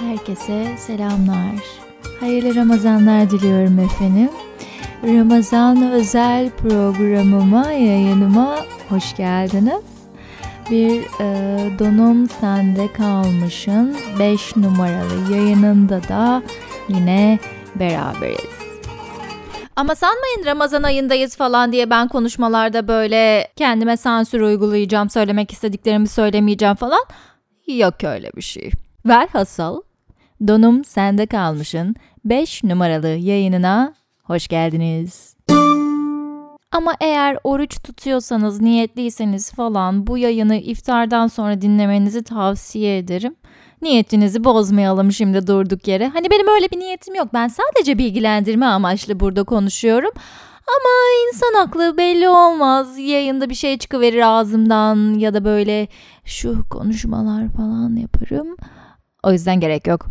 Herkese selamlar. Hayırlı Ramazanlar diliyorum efendim. Ramazan özel programıma, yayınıma hoş geldiniz. Bir e, Donum Sende Kalmış'ın 5 numaralı yayınında da yine beraberiz. Ama sanmayın Ramazan ayındayız falan diye ben konuşmalarda böyle kendime sansür uygulayacağım, söylemek istediklerimi söylemeyeceğim falan. Yok öyle bir şey. Velhasıl Donum Sende Kalmış'ın 5 numaralı yayınına hoş geldiniz. Ama eğer oruç tutuyorsanız, niyetliyseniz falan bu yayını iftardan sonra dinlemenizi tavsiye ederim. Niyetinizi bozmayalım şimdi durduk yere. Hani benim öyle bir niyetim yok. Ben sadece bilgilendirme amaçlı burada konuşuyorum. Ama insan aklı belli olmaz. Yayında bir şey çıkıverir ağzımdan ya da böyle şu konuşmalar falan yaparım. O yüzden gerek yok.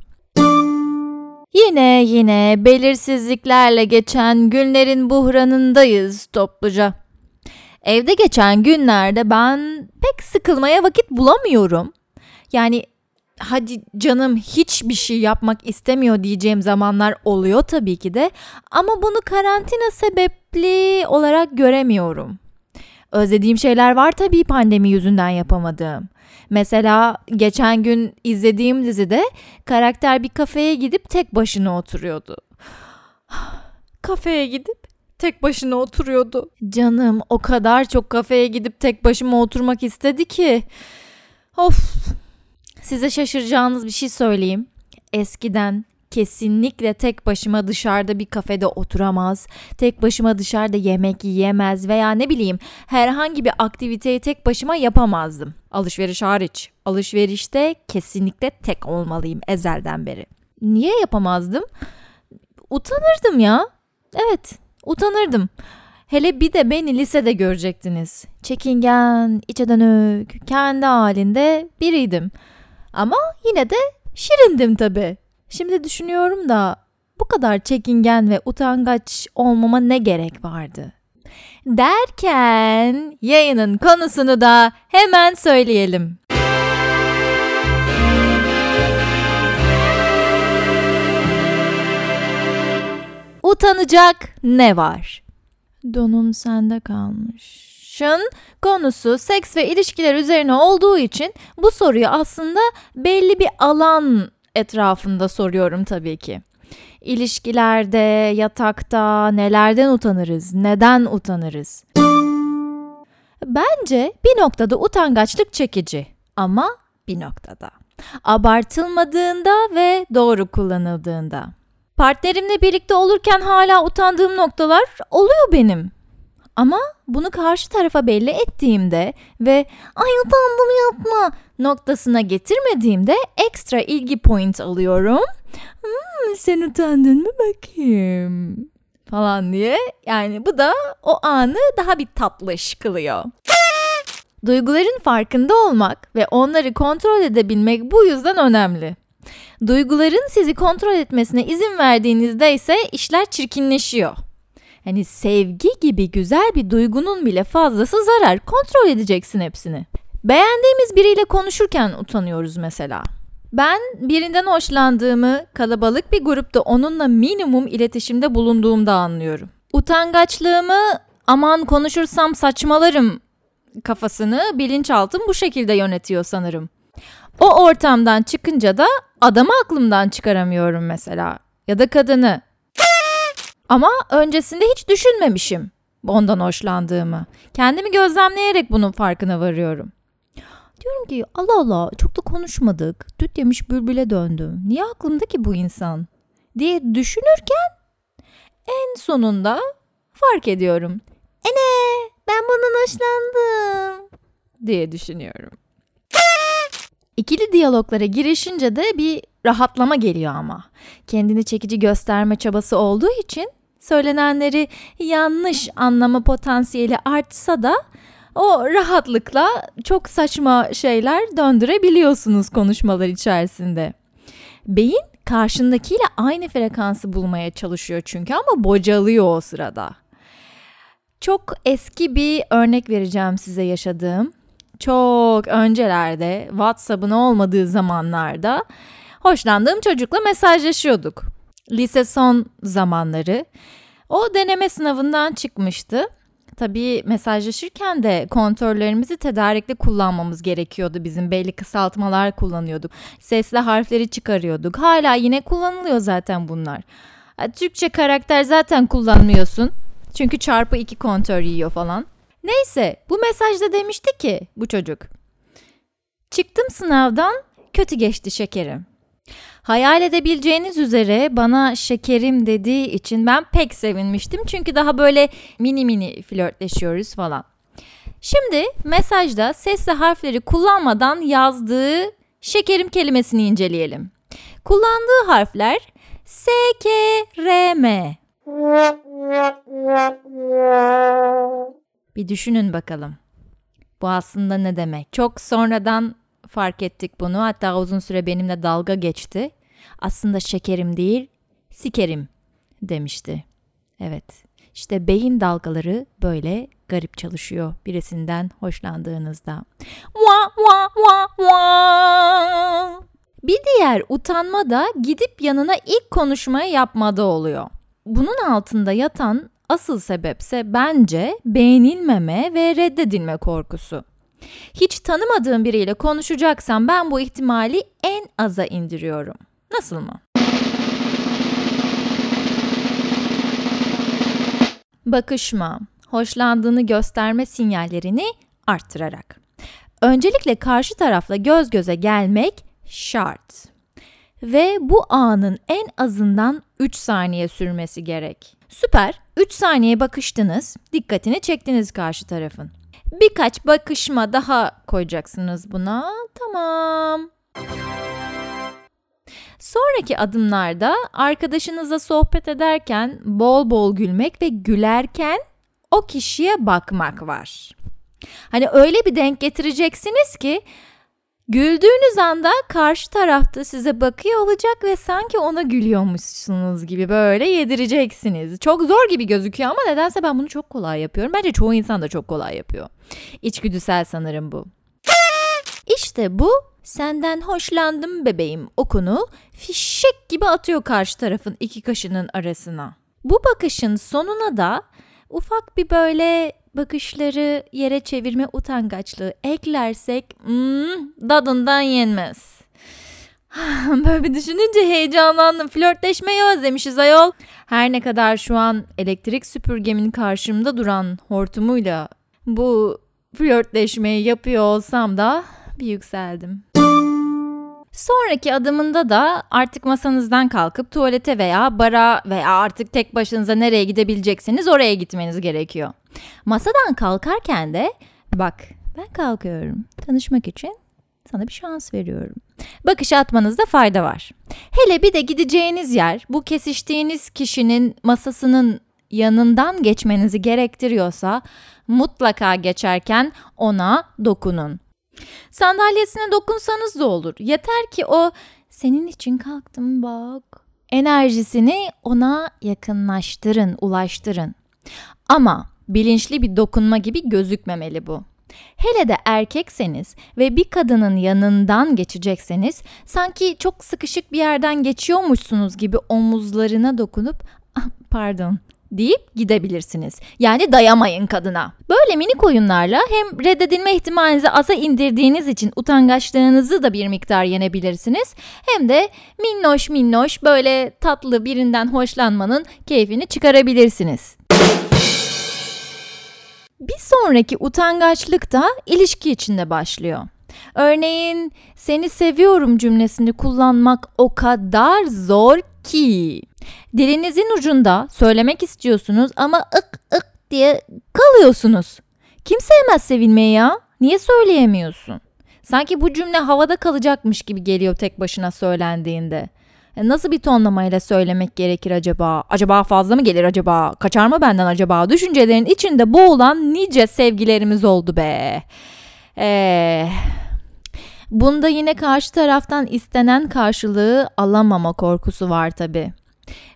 Yine yine belirsizliklerle geçen günlerin buhranındayız topluca. Evde geçen günlerde ben pek sıkılmaya vakit bulamıyorum. Yani hadi canım hiçbir şey yapmak istemiyor diyeceğim zamanlar oluyor tabii ki de ama bunu karantina sebepli olarak göremiyorum. Özlediğim şeyler var tabii pandemi yüzünden yapamadığım. Mesela geçen gün izlediğim dizide karakter bir kafeye gidip tek başına oturuyordu. kafeye gidip tek başına oturuyordu. Canım o kadar çok kafeye gidip tek başıma oturmak istedi ki. Of. Size şaşıracağınız bir şey söyleyeyim. Eskiden kesinlikle tek başıma dışarıda bir kafede oturamaz, tek başıma dışarıda yemek yiyemez veya ne bileyim herhangi bir aktiviteyi tek başıma yapamazdım. Alışveriş hariç. Alışverişte kesinlikle tek olmalıyım ezelden beri. Niye yapamazdım? Utanırdım ya. Evet, utanırdım. Hele bir de beni lisede görecektiniz. Çekingen, içe dönük, kendi halinde biriydim. Ama yine de şirindim tabii. Şimdi düşünüyorum da bu kadar çekingen ve utangaç olmama ne gerek vardı? Derken yayının konusunu da hemen söyleyelim. Utanacak ne var? Donum sende kalmış. Şın konusu seks ve ilişkiler üzerine olduğu için bu soruyu aslında belli bir alan etrafında soruyorum tabii ki. İlişkilerde, yatakta nelerden utanırız, neden utanırız? Bence bir noktada utangaçlık çekici ama bir noktada. Abartılmadığında ve doğru kullanıldığında. Partnerimle birlikte olurken hala utandığım noktalar oluyor benim. Ama bunu karşı tarafa belli ettiğimde ve ay utandım yapma noktasına getirmediğimde ekstra ilgi point alıyorum. Hmm, sen utandın mı bakayım falan diye. Yani bu da o anı daha bir tatlış kılıyor. Duyguların farkında olmak ve onları kontrol edebilmek bu yüzden önemli. Duyguların sizi kontrol etmesine izin verdiğinizde ise işler çirkinleşiyor. Hani sevgi gibi güzel bir duygunun bile fazlası zarar. Kontrol edeceksin hepsini. Beğendiğimiz biriyle konuşurken utanıyoruz mesela. Ben birinden hoşlandığımı kalabalık bir grupta onunla minimum iletişimde bulunduğumda anlıyorum. Utangaçlığımı aman konuşursam saçmalarım kafasını bilinçaltım bu şekilde yönetiyor sanırım. O ortamdan çıkınca da adamı aklımdan çıkaramıyorum mesela ya da kadını. Ama öncesinde hiç düşünmemişim ondan hoşlandığımı. Kendimi gözlemleyerek bunun farkına varıyorum. Diyorum ki Allah Allah çok da konuşmadık. Düt yemiş bülbüle döndüm. Niye aklımda ki bu insan? diye düşünürken en sonunda fark ediyorum. Ene ben bundan hoşlandım diye düşünüyorum. İkili diyaloglara girişince de bir rahatlama geliyor ama. Kendini çekici gösterme çabası olduğu için söylenenleri yanlış anlama potansiyeli artsa da o rahatlıkla çok saçma şeyler döndürebiliyorsunuz konuşmalar içerisinde. Beyin karşındakiyle aynı frekansı bulmaya çalışıyor çünkü ama bocalıyor o sırada. Çok eski bir örnek vereceğim size yaşadığım. çok öncelerde WhatsApp'ın olmadığı zamanlarda hoşlandığım çocukla mesajlaşıyorduk. Lise son zamanları. O deneme sınavından çıkmıştı. Tabii mesajlaşırken de kontörlerimizi tedarikli kullanmamız gerekiyordu bizim. Belli kısaltmalar kullanıyorduk. Sesli harfleri çıkarıyorduk. Hala yine kullanılıyor zaten bunlar. Türkçe karakter zaten kullanmıyorsun. Çünkü çarpı iki kontör yiyor falan. Neyse bu mesajda demişti ki bu çocuk. Çıktım sınavdan kötü geçti şekerim. Hayal edebileceğiniz üzere bana şekerim dediği için ben pek sevinmiştim. Çünkü daha böyle mini mini flörtleşiyoruz falan. Şimdi mesajda sesli harfleri kullanmadan yazdığı şekerim kelimesini inceleyelim. Kullandığı harfler S, K, R, M. Bir düşünün bakalım. Bu aslında ne demek? Çok sonradan fark ettik bunu. Hatta uzun süre benimle dalga geçti. Aslında şekerim değil, sikerim demişti. Evet. İşte beyin dalgaları böyle garip çalışıyor birisinden hoşlandığınızda. Wa wa wa wa. Bir diğer utanma da gidip yanına ilk konuşmayı yapmada oluyor. Bunun altında yatan asıl sebepse bence beğenilmeme ve reddedilme korkusu. Hiç tanımadığım biriyle konuşacaksam ben bu ihtimali en aza indiriyorum. Nasıl mı? Bakışma, hoşlandığını gösterme sinyallerini arttırarak. Öncelikle karşı tarafla göz göze gelmek şart. Ve bu anın en azından 3 saniye sürmesi gerek. Süper, 3 saniye bakıştınız, dikkatini çektiniz karşı tarafın. Birkaç bakışma daha koyacaksınız buna. Tamam. Sonraki adımlarda arkadaşınızla sohbet ederken bol bol gülmek ve gülerken o kişiye bakmak var. Hani öyle bir denk getireceksiniz ki güldüğünüz anda karşı tarafta size bakıyor olacak ve sanki ona gülüyormuşsunuz gibi böyle yedireceksiniz. Çok zor gibi gözüküyor ama nedense ben bunu çok kolay yapıyorum. Bence çoğu insan da çok kolay yapıyor. İçgüdüsel sanırım bu. İşte bu senden hoşlandım bebeğim okunu fişek gibi atıyor karşı tarafın iki kaşının arasına. Bu bakışın sonuna da ufak bir böyle bakışları yere çevirme utangaçlığı eklersek hmm, dadından yenmez. Böyle bir düşününce heyecanlandım. Flörtleşmeyi özlemişiz ayol. Her ne kadar şu an elektrik süpürgemin karşımda duran hortumuyla bu flörtleşmeyi yapıyor olsam da bir yükseldim. Sonraki adımında da artık masanızdan kalkıp tuvalete veya bara veya artık tek başınıza nereye gidebileceksiniz oraya gitmeniz gerekiyor. Masadan kalkarken de bak ben kalkıyorum tanışmak için sana bir şans veriyorum. Bakış atmanızda fayda var. Hele bir de gideceğiniz yer bu kesiştiğiniz kişinin masasının yanından geçmenizi gerektiriyorsa mutlaka geçerken ona dokunun. Sandalyesine dokunsanız da olur. Yeter ki o senin için kalktım bak enerjisini ona yakınlaştırın, ulaştırın. Ama bilinçli bir dokunma gibi gözükmemeli bu. Hele de erkekseniz ve bir kadının yanından geçecekseniz sanki çok sıkışık bir yerden geçiyormuşsunuz gibi omuzlarına dokunup ah, pardon deyip gidebilirsiniz. Yani dayamayın kadına. Böyle minik oyunlarla hem reddedilme ihtimalinizi aza indirdiğiniz için utangaçlığınızı da bir miktar yenebilirsiniz. Hem de minnoş minnoş böyle tatlı birinden hoşlanmanın keyfini çıkarabilirsiniz. Bir sonraki utangaçlık da ilişki içinde başlıyor. Örneğin seni seviyorum cümlesini kullanmak o kadar zor ki. Dilinizin ucunda söylemek istiyorsunuz ama ık ık diye kalıyorsunuz. Kim sevmez sevilmeyi ya? Niye söyleyemiyorsun? Sanki bu cümle havada kalacakmış gibi geliyor tek başına söylendiğinde. E, nasıl bir tonlamayla söylemek gerekir acaba? Acaba fazla mı gelir acaba? Kaçar mı benden acaba? Düşüncelerin içinde boğulan nice sevgilerimiz oldu be. Eee... Bunda yine karşı taraftan istenen karşılığı alamama korkusu var tabi.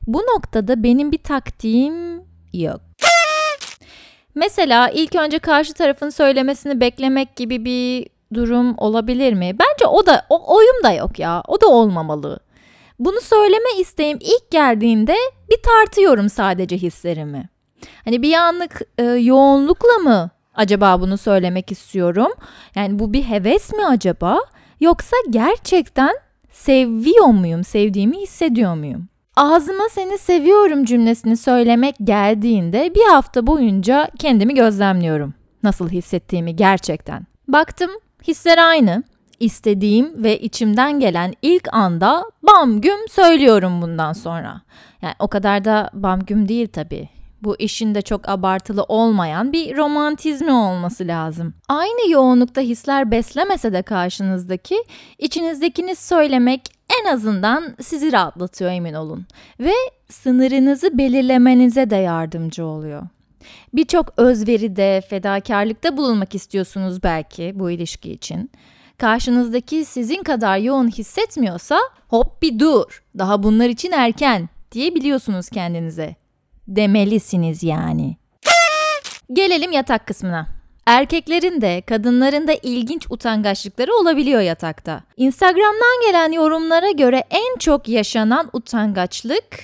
Bu noktada benim bir taktiğim yok. Mesela ilk önce karşı tarafın söylemesini beklemek gibi bir durum olabilir mi? Bence o da o oyum da yok ya. O da olmamalı. Bunu söyleme isteğim ilk geldiğinde bir tartıyorum sadece hislerimi. Hani bir anlık e, yoğunlukla mı acaba bunu söylemek istiyorum? Yani bu bir heves mi acaba? Yoksa gerçekten seviyor muyum? Sevdiğimi hissediyor muyum? Ağzıma seni seviyorum cümlesini söylemek geldiğinde bir hafta boyunca kendimi gözlemliyorum. Nasıl hissettiğimi gerçekten. Baktım hisler aynı. İstediğim ve içimden gelen ilk anda bam güm söylüyorum bundan sonra. Yani o kadar da bam güm değil tabii. Bu işin de çok abartılı olmayan bir romantizmi olması lazım. Aynı yoğunlukta hisler beslemese de karşınızdaki, içinizdekini söylemek en azından sizi rahatlatıyor emin olun. Ve sınırınızı belirlemenize de yardımcı oluyor. Birçok özveride, fedakarlıkta bulunmak istiyorsunuz belki bu ilişki için. Karşınızdaki sizin kadar yoğun hissetmiyorsa hop bir dur, daha bunlar için erken diyebiliyorsunuz kendinize demelisiniz yani. Gelelim yatak kısmına. Erkeklerin de kadınların da ilginç utangaçlıkları olabiliyor yatakta. Instagram'dan gelen yorumlara göre en çok yaşanan utangaçlık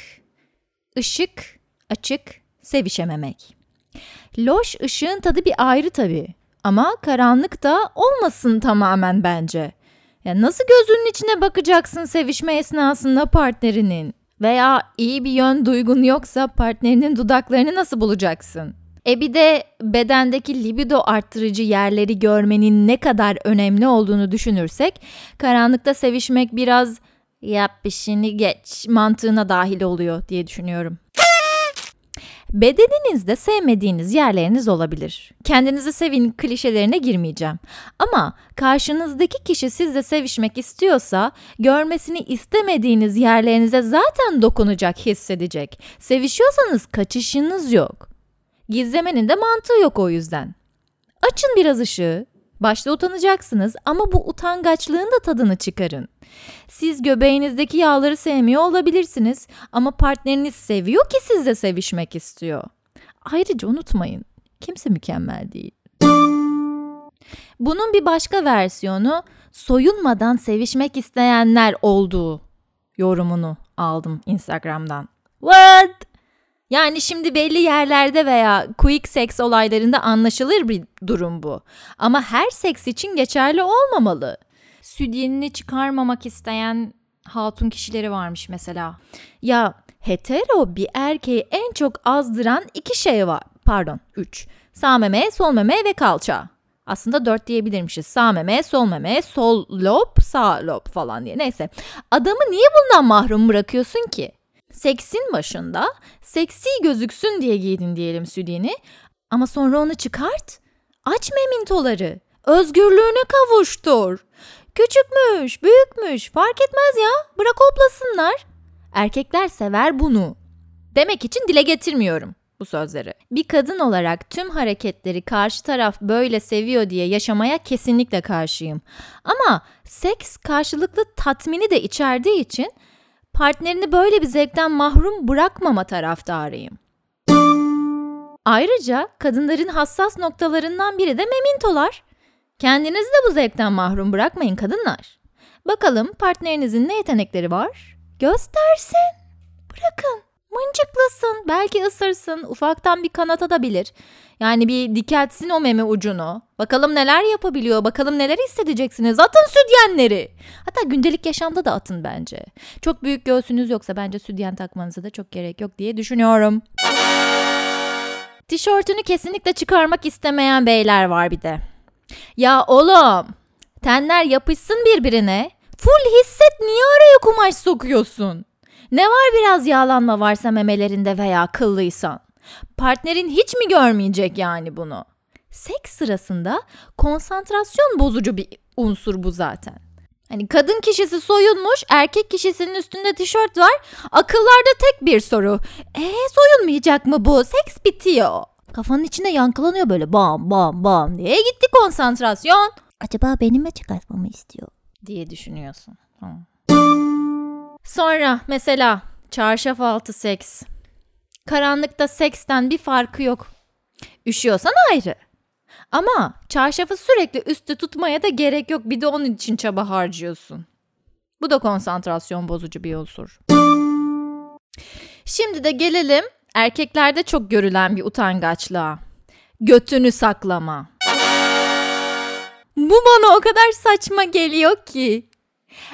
ışık, açık, sevişememek. Loş ışığın tadı bir ayrı tabii. Ama karanlık da olmasın tamamen bence. Ya nasıl gözünün içine bakacaksın sevişme esnasında partnerinin? Veya iyi bir yön duygun yoksa partnerinin dudaklarını nasıl bulacaksın? E bir de bedendeki libido arttırıcı yerleri görmenin ne kadar önemli olduğunu düşünürsek karanlıkta sevişmek biraz yap işini geç mantığına dahil oluyor diye düşünüyorum. Bedeninizde sevmediğiniz yerleriniz olabilir. Kendinizi sevin klişelerine girmeyeceğim. Ama karşınızdaki kişi sizle sevişmek istiyorsa görmesini istemediğiniz yerlerinize zaten dokunacak, hissedecek. Sevişiyorsanız kaçışınız yok. Gizlemenin de mantığı yok o yüzden. Açın biraz ışığı. Başta utanacaksınız ama bu utangaçlığın da tadını çıkarın. Siz göbeğinizdeki yağları sevmiyor olabilirsiniz ama partneriniz seviyor ki sizle sevişmek istiyor. Ayrıca unutmayın, kimse mükemmel değil. Bunun bir başka versiyonu soyunmadan sevişmek isteyenler olduğu yorumunu aldım Instagram'dan. What? Yani şimdi belli yerlerde veya quick sex olaylarında anlaşılır bir durum bu. Ama her seks için geçerli olmamalı südyenini çıkarmamak isteyen hatun kişileri varmış mesela. Ya hetero bir erkeği en çok azdıran iki şey var. Pardon üç. Sağ meme, sol meme ve kalça. Aslında dört diyebilirmişiz. Sağ meme, sol meme, sol lob, sağ lob falan diye. Neyse. Adamı niye bundan mahrum bırakıyorsun ki? Seksin başında seksi gözüksün diye giydin diyelim südyeni. Ama sonra onu çıkart. Aç memintoları. Özgürlüğüne kavuştur. Küçükmüş, büyükmüş fark etmez ya. Bırak hoplasınlar. Erkekler sever bunu. Demek için dile getirmiyorum bu sözleri. Bir kadın olarak tüm hareketleri karşı taraf böyle seviyor diye yaşamaya kesinlikle karşıyım. Ama seks karşılıklı tatmini de içerdiği için partnerini böyle bir zevkten mahrum bırakmama taraftarıyım. Ayrıca kadınların hassas noktalarından biri de memintolar. Kendinizi de bu zevkten mahrum bırakmayın kadınlar. Bakalım partnerinizin ne yetenekleri var? Göstersin. Bırakın. Mıncıklasın. Belki ısırsın. Ufaktan bir kanat atabilir. Yani bir dikeltsin o meme ucunu. Bakalım neler yapabiliyor. Bakalım neler hissedeceksiniz. Atın südyenleri. Hatta gündelik yaşamda da atın bence. Çok büyük göğsünüz yoksa bence südyen takmanıza da çok gerek yok diye düşünüyorum. Tişörtünü kesinlikle çıkarmak istemeyen beyler var bir de. Ya oğlum tenler yapışsın birbirine. Full hisset niye araya kumaş sokuyorsun? Ne var biraz yağlanma varsa memelerinde veya kıllıysan? Partnerin hiç mi görmeyecek yani bunu? Seks sırasında konsantrasyon bozucu bir unsur bu zaten. Hani kadın kişisi soyunmuş, erkek kişisinin üstünde tişört var. Akıllarda tek bir soru. E soyunmayacak mı bu? Seks bitiyor. Kafanın içinde yankılanıyor böyle bam bam bam diye gitti konsantrasyon. Acaba benim mi çıkartmamı istiyor diye düşünüyorsun. Sonra mesela çarşaf altı seks. Karanlıkta seksten bir farkı yok. Üşüyorsan ayrı. Ama çarşafı sürekli üstte tutmaya da gerek yok. Bir de onun için çaba harcıyorsun. Bu da konsantrasyon bozucu bir unsur. Şimdi de gelelim erkeklerde çok görülen bir utangaçlığa. Götünü saklama. Bu bana o kadar saçma geliyor ki.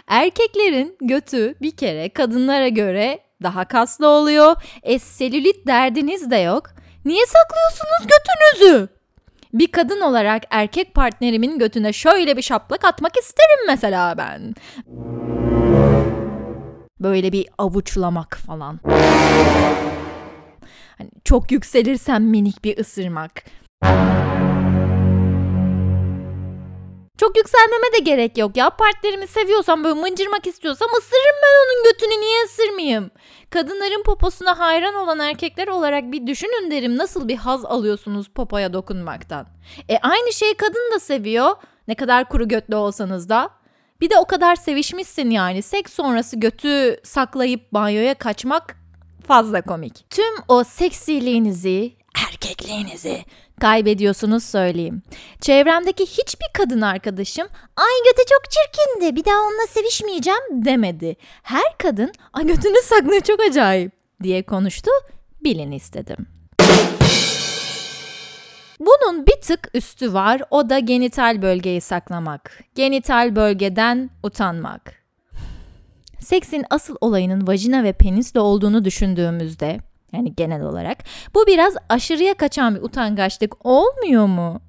Erkeklerin götü bir kere kadınlara göre daha kaslı oluyor. E selülit derdiniz de yok. Niye saklıyorsunuz götünüzü? Bir kadın olarak erkek partnerimin götüne şöyle bir şaplak atmak isterim mesela ben. Böyle bir avuçlamak falan. Hani çok yükselirsem minik bir ısırmak. Çok yükselmeme de gerek yok ya. Partnerimi seviyorsam böyle mıncırmak istiyorsam ısırırım ben onun götünü niye ısırmayayım? Kadınların poposuna hayran olan erkekler olarak bir düşünün derim nasıl bir haz alıyorsunuz popoya dokunmaktan. E aynı şeyi kadın da seviyor. Ne kadar kuru götlü olsanız da. Bir de o kadar sevişmişsin yani. Seks sonrası götü saklayıp banyoya kaçmak fazla komik. Tüm o seksiliğinizi, erkekliğinizi kaybediyorsunuz söyleyeyim. Çevremdeki hiçbir kadın arkadaşım ay götü çok çirkindi bir daha onunla sevişmeyeceğim demedi. Her kadın ay götünü saklıyor çok acayip diye konuştu bilin istedim. Bunun bir tık üstü var o da genital bölgeyi saklamak. Genital bölgeden utanmak. Seksin asıl olayının vajina ve penisle olduğunu düşündüğümüzde yani genel olarak bu biraz aşırıya kaçan bir utangaçlık olmuyor mu?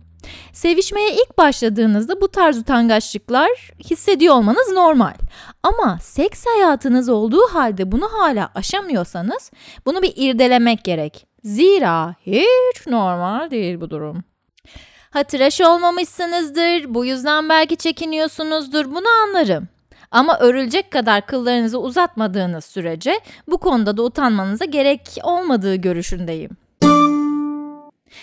Sevişmeye ilk başladığınızda bu tarz utangaçlıklar hissediyor olmanız normal. Ama seks hayatınız olduğu halde bunu hala aşamıyorsanız bunu bir irdelemek gerek. Zira hiç normal değil bu durum. Ha tıraş olmamışsınızdır, bu yüzden belki çekiniyorsunuzdur bunu anlarım. Ama örülecek kadar kıllarınızı uzatmadığınız sürece bu konuda da utanmanıza gerek olmadığı görüşündeyim.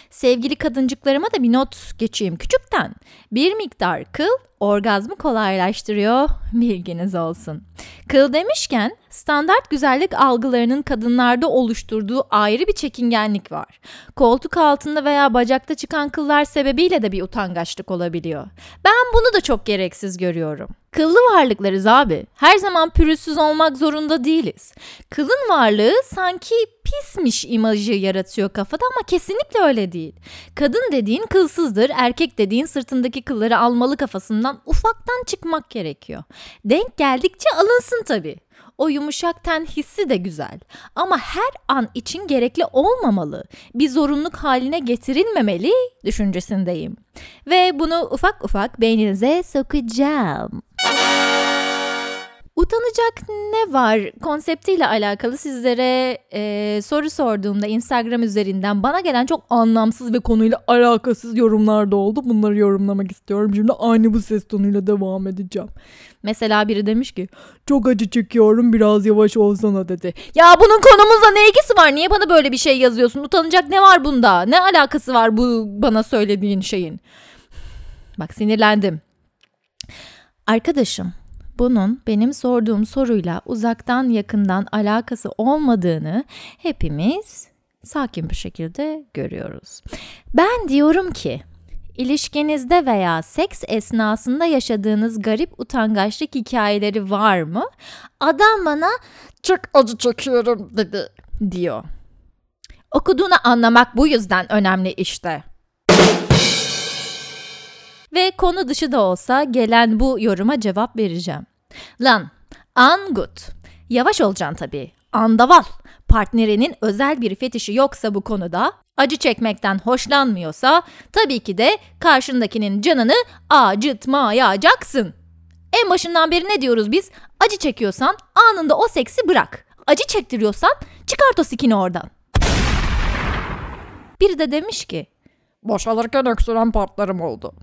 Sevgili kadıncıklarıma da bir not geçeyim küçükten. Bir miktar kıl orgazmı kolaylaştırıyor bilginiz olsun. Kıl demişken standart güzellik algılarının kadınlarda oluşturduğu ayrı bir çekingenlik var. Koltuk altında veya bacakta çıkan kıllar sebebiyle de bir utangaçlık olabiliyor. Ben bunu da çok gereksiz görüyorum. Kıllı varlıklarız abi. Her zaman pürüzsüz olmak zorunda değiliz. Kılın varlığı sanki pismiş imajı yaratıyor kafada ama kesinlikle öyle değil. Kadın dediğin kılsızdır, erkek dediğin sırtındaki kılları almalı kafasından ufaktan çıkmak gerekiyor. Denk geldikçe alınsın tabii. O yumuşak ten hissi de güzel. Ama her an için gerekli olmamalı. Bir zorunluluk haline getirilmemeli düşüncesindeyim. Ve bunu ufak ufak beyninize sokacağım. Utanacak ne var konseptiyle alakalı sizlere e, soru sorduğumda Instagram üzerinden bana gelen çok anlamsız ve konuyla alakasız yorumlar da oldu. Bunları yorumlamak istiyorum. Şimdi aynı bu ses tonuyla devam edeceğim. Mesela biri demiş ki çok acı çekiyorum biraz yavaş olsana dedi. Ya bunun konumuzla ne ilgisi var? Niye bana böyle bir şey yazıyorsun? Utanacak ne var bunda? Ne alakası var bu bana söylediğin şeyin? Bak sinirlendim. Arkadaşım bunun benim sorduğum soruyla uzaktan yakından alakası olmadığını hepimiz sakin bir şekilde görüyoruz. Ben diyorum ki İlişkinizde veya seks esnasında yaşadığınız garip utangaçlık hikayeleri var mı? Adam bana çok acı çekiyorum dedi diyor. Okuduğunu anlamak bu yüzden önemli işte. Ve konu dışı da olsa gelen bu yoruma cevap vereceğim. Lan, angut. Yavaş olacaksın tabii. Andaval. Partnerinin özel bir fetişi yoksa bu konuda, acı çekmekten hoşlanmıyorsa tabii ki de karşındakinin canını acıtmayacaksın. En başından beri ne diyoruz biz? Acı çekiyorsan anında o seksi bırak. Acı çektiriyorsan çıkart o sikini oradan. Biri de demiş ki boşalırken öksüren partlarım oldu.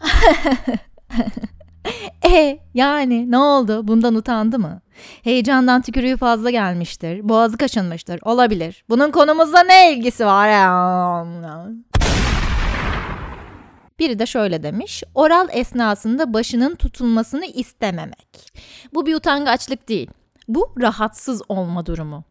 e yani ne oldu? Bundan utandı mı? Heyecandan tükürüğü fazla gelmiştir. Boğazı kaşınmıştır. Olabilir. Bunun konumuzla ne ilgisi var ya? Biri de şöyle demiş. Oral esnasında başının tutulmasını istememek. Bu bir utangaçlık değil. Bu rahatsız olma durumu.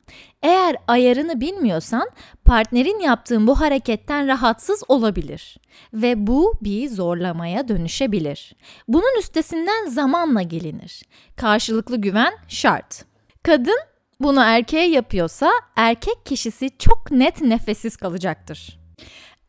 Eğer ayarını bilmiyorsan partnerin yaptığın bu hareketten rahatsız olabilir ve bu bir zorlamaya dönüşebilir. Bunun üstesinden zamanla gelinir. Karşılıklı güven şart. Kadın bunu erkeğe yapıyorsa erkek kişisi çok net nefessiz kalacaktır.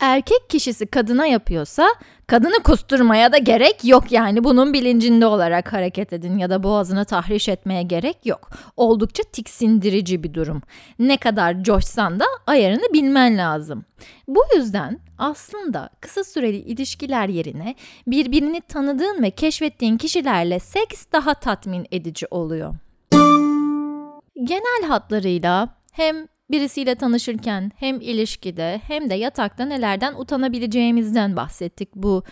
Erkek kişisi kadına yapıyorsa kadını kusturmaya da gerek yok yani bunun bilincinde olarak hareket edin ya da boğazını tahriş etmeye gerek yok. Oldukça tiksindirici bir durum. Ne kadar coşsan da ayarını bilmen lazım. Bu yüzden aslında kısa süreli ilişkiler yerine birbirini tanıdığın ve keşfettiğin kişilerle seks daha tatmin edici oluyor. Genel hatlarıyla hem birisiyle tanışırken hem ilişkide hem de yatakta nelerden utanabileceğimizden bahsettik bu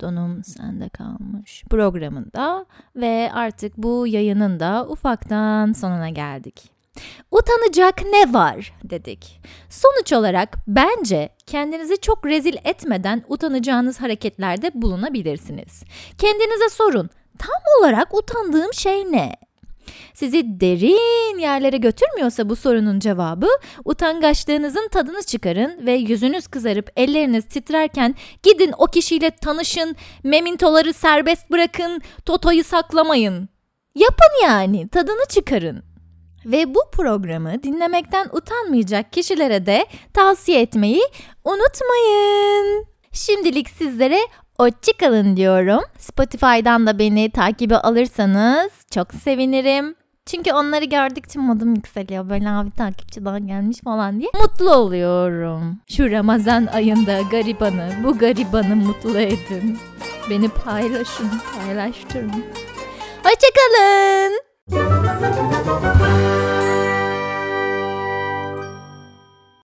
donum sende kalmış programında ve artık bu yayının da ufaktan sonuna geldik. Utanacak ne var dedik. Sonuç olarak bence kendinizi çok rezil etmeden utanacağınız hareketlerde bulunabilirsiniz. Kendinize sorun. Tam olarak utandığım şey ne? Sizi derin yerlere götürmüyorsa bu sorunun cevabı utangaçlığınızın tadını çıkarın ve yüzünüz kızarıp elleriniz titrerken gidin o kişiyle tanışın, memintoları serbest bırakın, totoyu saklamayın. Yapın yani, tadını çıkarın. Ve bu programı dinlemekten utanmayacak kişilere de tavsiye etmeyi unutmayın. Şimdilik sizlere hoşçakalın diyorum. Spotify'dan da beni takibe alırsanız çok sevinirim. Çünkü onları gördükçe modum yükseliyor. Böyle abi takipçi daha gelmiş falan diye mutlu oluyorum. Şu Ramazan ayında garibanı, bu garibanı mutlu edin. Beni paylaşın, paylaştırın. Hoşçakalın.